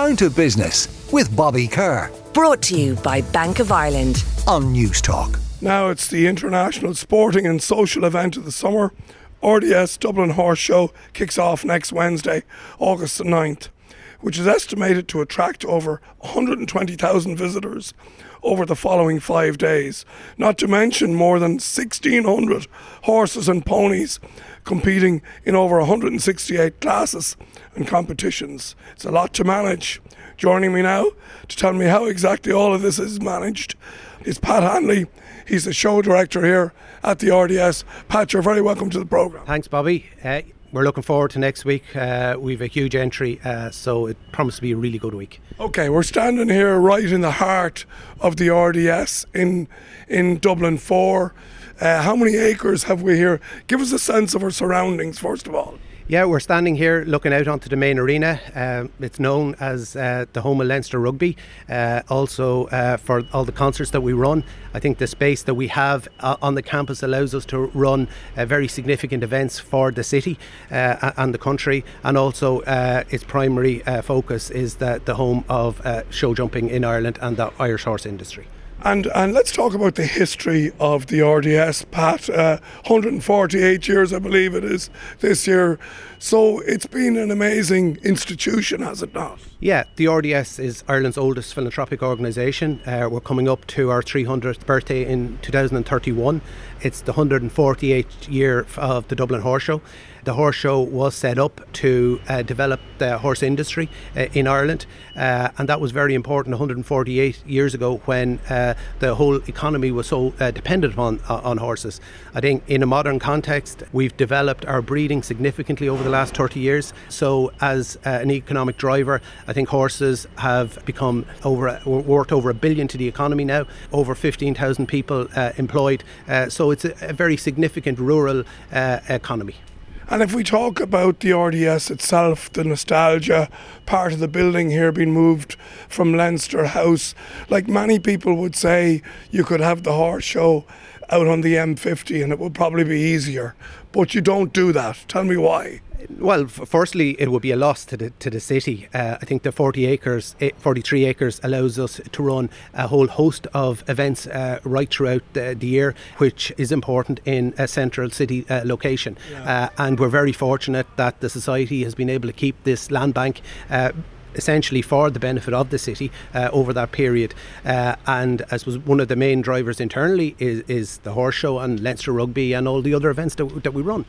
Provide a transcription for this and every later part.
Down to Business with Bobby Kerr. Brought to you by Bank of Ireland. On Newstalk. Now it's the international sporting and social event of the summer. RDS Dublin Horse Show kicks off next Wednesday, August the 9th, which is estimated to attract over 120,000 visitors over the following five days, not to mention more than 1,600 horses and ponies competing in over 168 classes and competitions. It's a lot to manage. Joining me now to tell me how exactly all of this is managed is Pat Hanley. He's the show director here at the RDS. Pat, you're very welcome to the programme. Thanks, Bobby. Uh, we're looking forward to next week. Uh, we've a huge entry, uh, so it promises to be a really good week. Okay, we're standing here right in the heart of the RDS in in Dublin Four. Uh, how many acres have we here? Give us a sense of our surroundings, first of all. Yeah, we're standing here looking out onto the main arena. Um, it's known as uh, the home of Leinster Rugby. Uh, also, uh, for all the concerts that we run, I think the space that we have uh, on the campus allows us to run uh, very significant events for the city and the country. And also, its primary focus is the, the home of show jumping in Ireland and the Irish horse industry. And and let's talk about the history of the RDS, Pat. Uh, 148 years, I believe it is this year. So it's been an amazing institution, has it not? Yeah, the RDS is Ireland's oldest philanthropic organisation. Uh, we're coming up to our 300th birthday in 2031. It's the 148th year of the Dublin Horse Show. The horse show was set up to uh, develop the horse industry uh, in Ireland, uh, and that was very important 148 years ago when uh, the whole economy was so uh, dependent on uh, on horses. I think in a modern context, we've developed our breeding significantly over the last 30 years. So, as an economic driver, I think horses have become over worth over a billion to the economy now, over 15,000 people employed. so, it's a, a, very significant rural economy. And if we talk about the RDS itself, the nostalgia, part of the building here being moved from Leinster House, like many people would say, you could have the horse show out on the M50 and it would probably be easier. But you don't do that. Tell me why. Well, f- firstly, it would be a loss to the to the city. Uh, I think the 40 acres, 43 acres, allows us to run a whole host of events uh, right throughout the, the, year, which is important in a central city uh, location. Yeah. Uh, and we're very fortunate that the society has been able to keep this land bank uh, essentially for the benefit of the city uh, over that period. Uh, and as was one of the main drivers internally is, is the horse show and Leinster Rugby and all the other events that, that we run.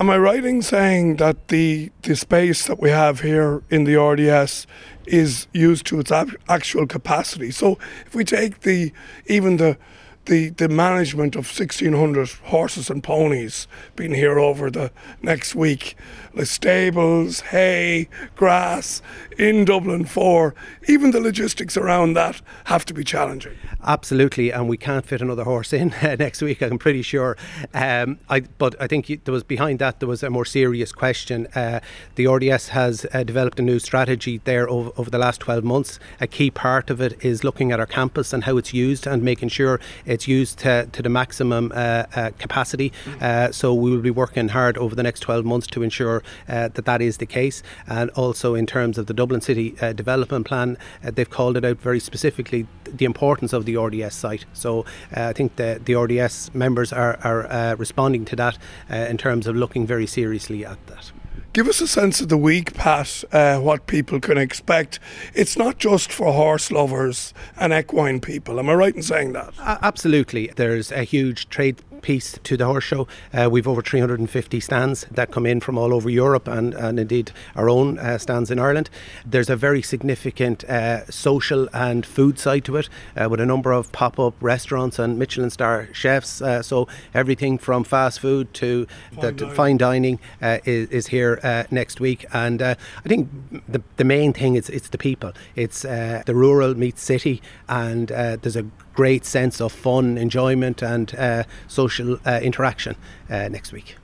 Am I right in saying that the the space that we have here in the RDS is used to its actual capacity? So if we take the even the the, the management of 1,600 horses and ponies being here over the next week. The stables, hay, grass in Dublin 4, even the logistics around that have to be challenging. Absolutely, and we can't fit another horse in next week, I'm pretty sure. Um, I, but I think there was behind that, there was a more serious question. Uh, the RDS has uh, developed a new strategy there over, over the last 12 months. A key part of it is looking at our campus and how it's used and making sure it's used to, to the maximum uh, uh, capacity. Mm. Uh, so we will be working hard over the next 12 months to ensure uh, that that is the case. And also in terms of the Dublin City uh, development plan, uh, they've called it out very specifically the importance of the RDS site. So I think the, the RDS members are, are responding to that in terms of looking very seriously at that. Give us a sense of the week, Pat, uh, what people can expect. It's not just for horse lovers and equine people. Am I right in saying that? Uh, absolutely. There's a huge trade piece to the horse show. Uh, we've over 350 stands that come in from all over Europe and, and indeed our own uh, stands in Ireland. There's a very significant uh, social and food side to it uh, with a number of pop up restaurants and Michelin star chefs. Uh, so everything from fast food to fine the dining, fine dining uh, is, is, here next week. And I think the, the main thing is it's the people. It's the rural meets city, and there's a great sense of fun, enjoyment, and uh, social uh, interaction uh, next week.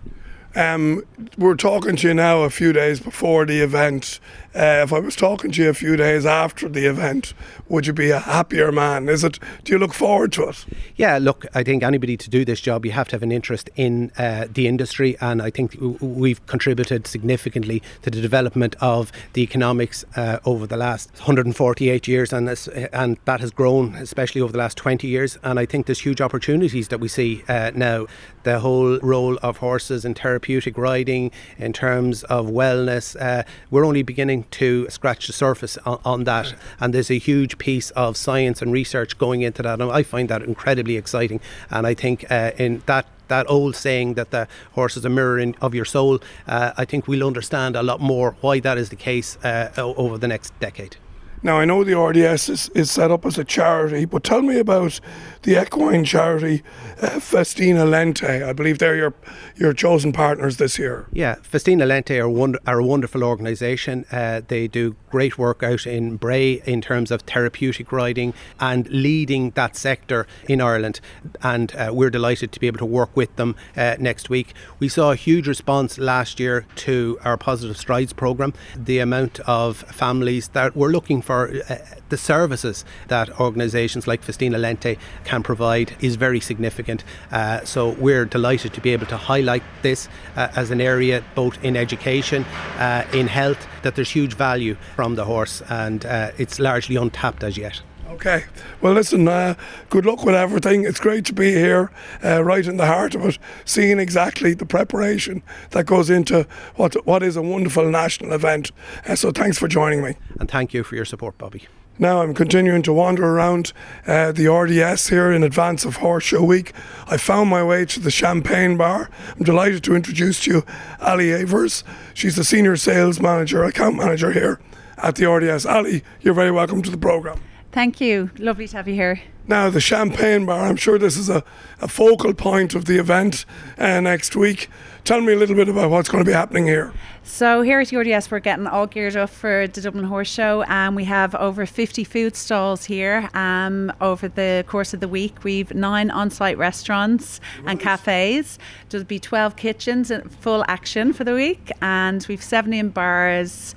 Um, we're talking to you now a few days before the event. Uh, if I was talking to you a few days after the event, would you be a happier man? Is it? Do you look forward to it? Yeah, look, I think anybody to do this job, you have to have an interest in uh, the industry, and I think we've contributed significantly to the development of the economics uh, over the last 148 years, and this, and that has grown, especially over the last 20 years. And I think there's huge opportunities that we see uh, now. The whole role of horses in therapeutic riding, in terms of wellness, uh, we're only beginning to scratch the surface on, on that, and there's a huge piece of science and research going into that, and I find that incredibly exciting. And I think uh, in that that old saying that the horse is a mirror in, of your soul, uh, I think we'll understand a lot more why that is the case uh, over the next decade. Now, I know the RDS is, is set up as a charity, but tell me about the equine charity uh, Festina Lente. I believe they're your, your chosen partners this year. Yeah, Festina Lente are, are a wonderful organisation. Uh, they do great work out in Bray in terms of therapeutic riding and leading that sector in Ireland. And uh, we're delighted to be able to work with them uh, next week. We saw a huge response last year to our Positive Strides programme. The amount of families that were looking for uh, the services that organisations like Festina Lente can provide is very significant. Uh, so we're delighted to be able to highlight this uh, as an area both in education, uh, in health, that there's huge value from the horse and uh, it's largely untapped as yet. Okay. Well, listen, uh, good luck with everything. It's great to be here, uh, right in the heart of it, seeing exactly the preparation that goes into what what is a wonderful national event. Uh, so thanks for joining me. And thank you for your support, Bobby. Now I'm continuing to wander around uh, the RDS here in advance of Horse Show Week. I found my way to the Champagne Bar. I'm delighted to introduce to you Ali Avers. She's the Senior Sales Manager, Account Manager here at the RDS. Ali, you're very welcome to the programme. Thank you. Lovely to have you here. Now, the Champagne Bar, I'm sure this is a, a focal point of the event uh, next week. Tell me a little bit about what's going to be happening here. So, here at URDS, we're getting all geared up for the Dublin Horse Show, and we have over 50 food stalls here um, over the course of the week. We've nine on site restaurants right. and cafes. There'll be 12 kitchens in full action for the week, and we've 70 bars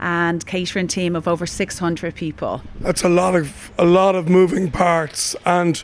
and catering team of over 600 people. That's a lot of a lot of moving parts and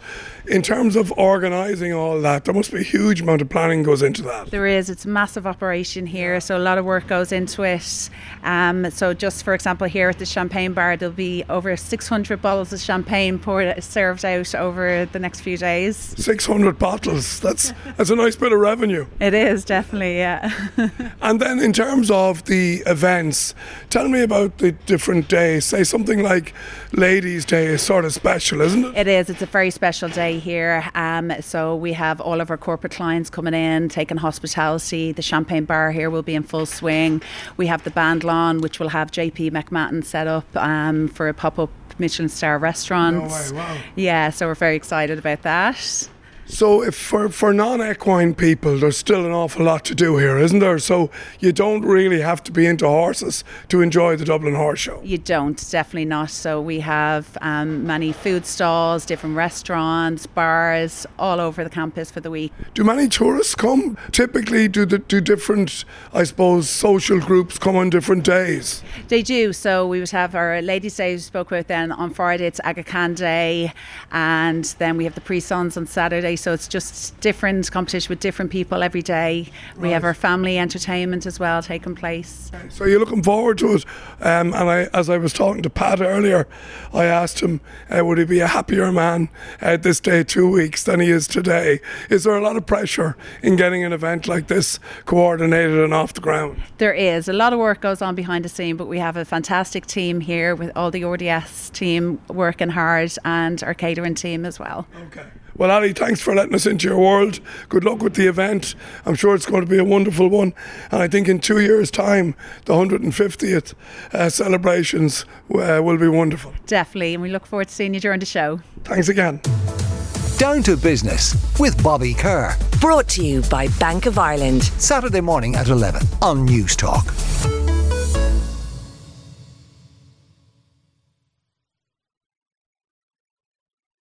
in terms of organising all that, there must be a huge amount of planning goes into that. There is. It's a massive operation here, so a lot of work goes into it. Um, so, just for example, here at the Champagne Bar, there'll be over 600 bottles of champagne poured served out over the next few days. 600 bottles. That's that's a nice bit of revenue. It is definitely, yeah. and then, in terms of the events, tell me about the different days. Say something like Ladies' Day is sort of special, isn't it? It is. It's a very special day here. Um, so we have all of our corporate clients coming in, taking hospitality. The Champagne Bar here will be in full swing. We have the band lawn, which will have JP McMahon set up um, for a pop up Michelin star restaurant. No way, wow. Yeah, so we're very excited about that. So, if for, for non equine people, there's still an awful lot to do here, isn't there? So, you don't really have to be into horses to enjoy the Dublin Horse Show. You don't, definitely not. So, we have um, many food stalls, different restaurants, bars all over the campus for the week. Do many tourists come? Typically, do the, do different, I suppose, social groups come on different days? They do. So, we would have our Ladies' Day we spoke about then on Friday, it's Aga Khan Day, and then we have the Puissance on Saturday so it's just different competition with different people every day. We have our family entertainment as well taking place. So you're looking forward to it. Um, and I, as I was talking to Pat earlier, I asked him, uh, would he be a happier man at this day two weeks than he is today? Is there a lot of pressure in getting an event like this coordinated and off the ground? There is. A lot of work goes on behind the scene, but we have a fantastic team here with all the RDS team working hard and our catering team as well. Okay. Well, Ali, thanks for letting us into your world. Good luck with the event. I'm sure it's going to be a wonderful one. And I think in two years' time, the 150th uh, celebrations uh, will be wonderful. Definitely. And we look forward to seeing you during the show. Thanks again. Down to Business with Bobby Kerr. Brought to you by Bank of Ireland. Saturday morning at 11 on Newstalk.